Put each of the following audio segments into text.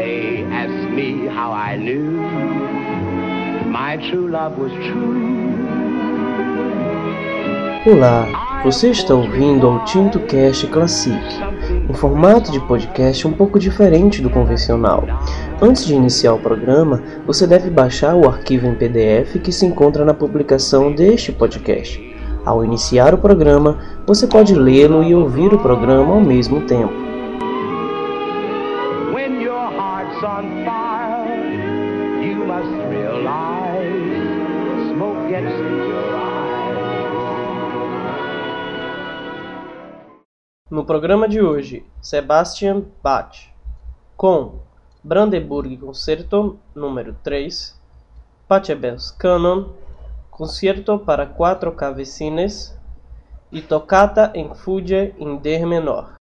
They me how I knew my true love was true. Olá, você está ouvindo ao Tinto Cast Classic, um formato de podcast um pouco diferente do convencional. Antes de iniciar o programa, você deve baixar o arquivo em PDF que se encontra na publicação deste podcast. Ao iniciar o programa, você pode lê-lo e ouvir o programa ao mesmo tempo. No programa de hoje, Sebastian Bach com Brandenburg Concerto número 3, Pachelbel's Canon, Concerto para quatro clavecines e Toccata em Fuge em D menor.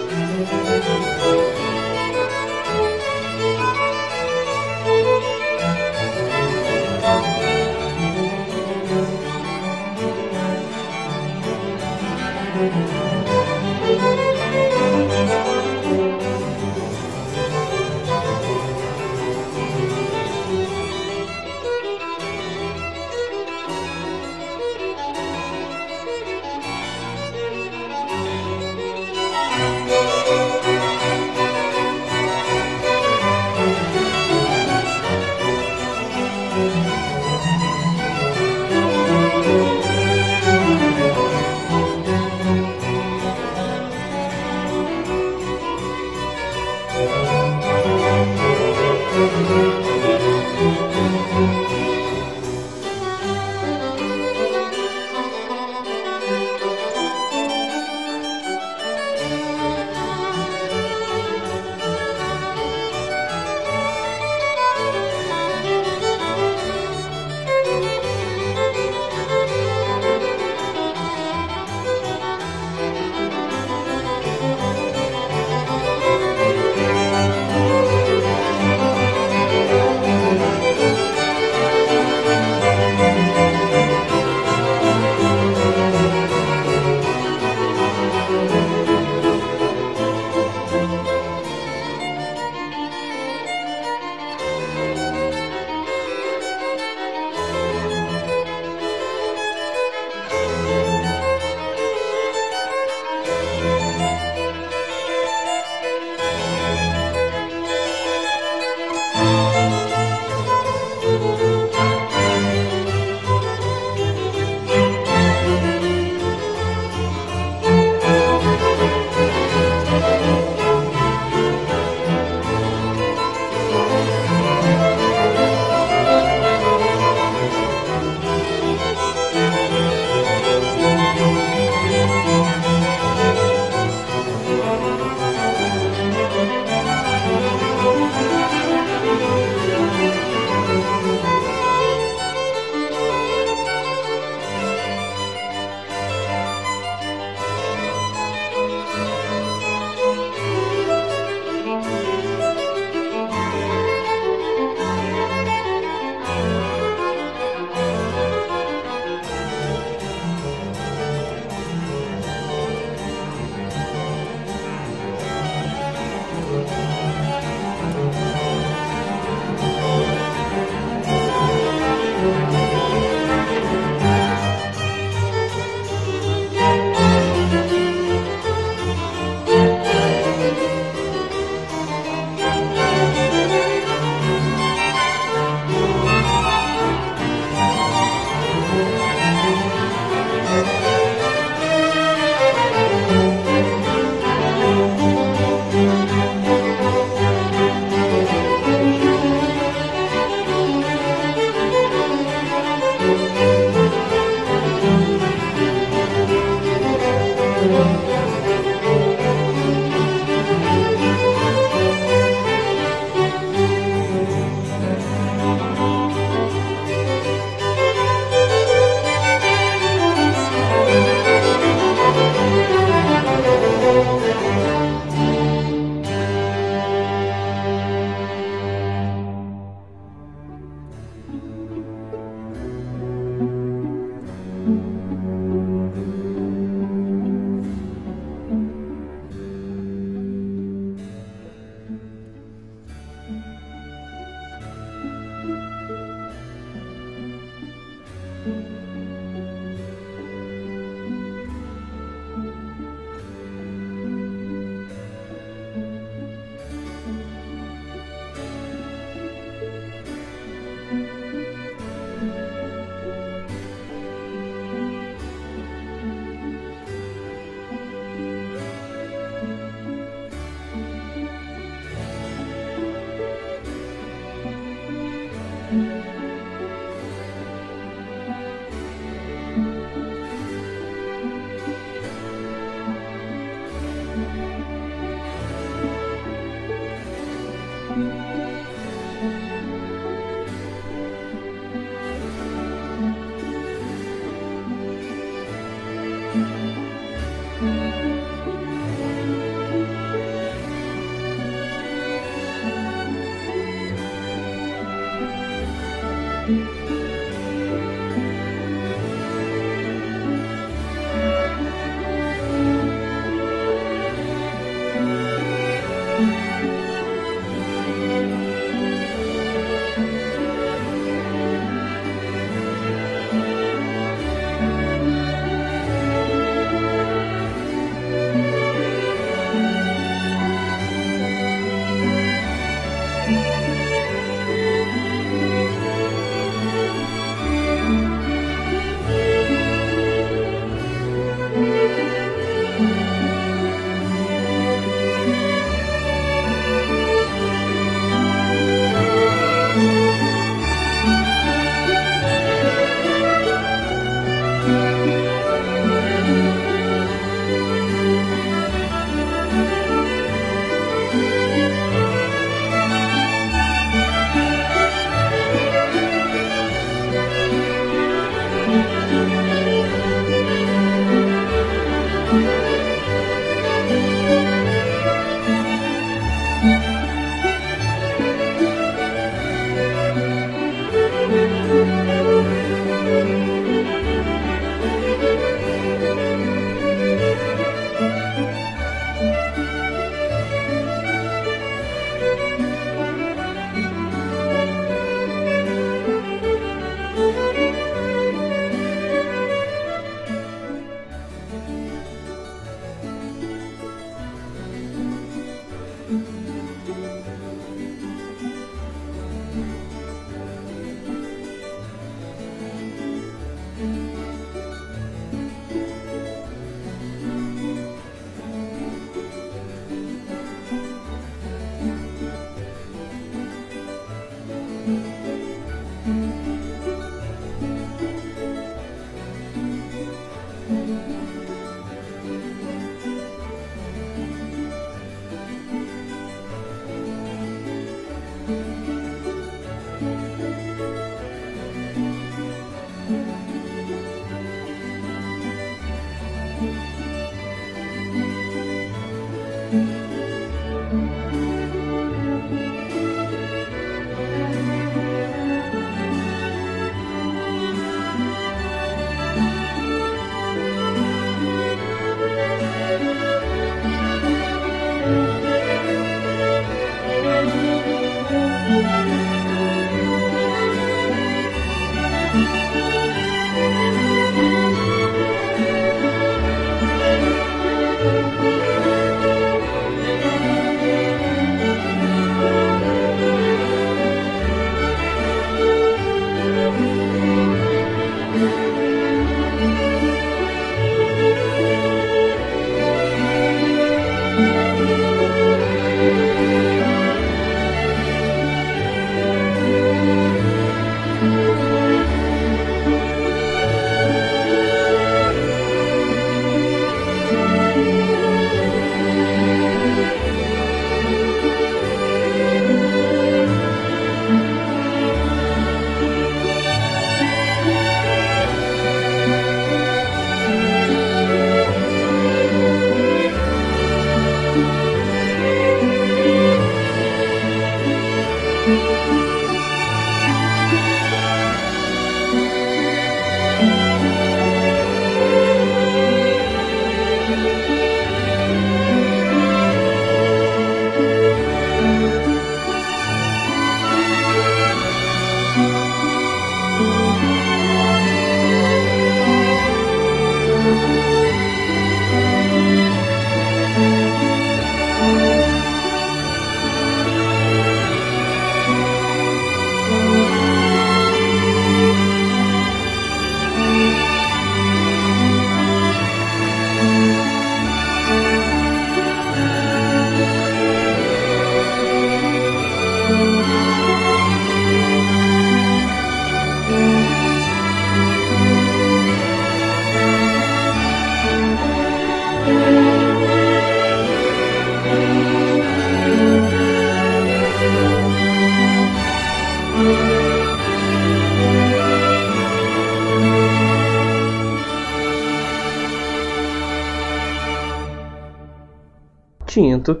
Tinto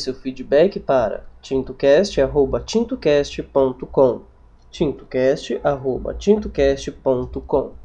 seu feedback para tintocast@tintocast.com. tintocast@tintocast.com.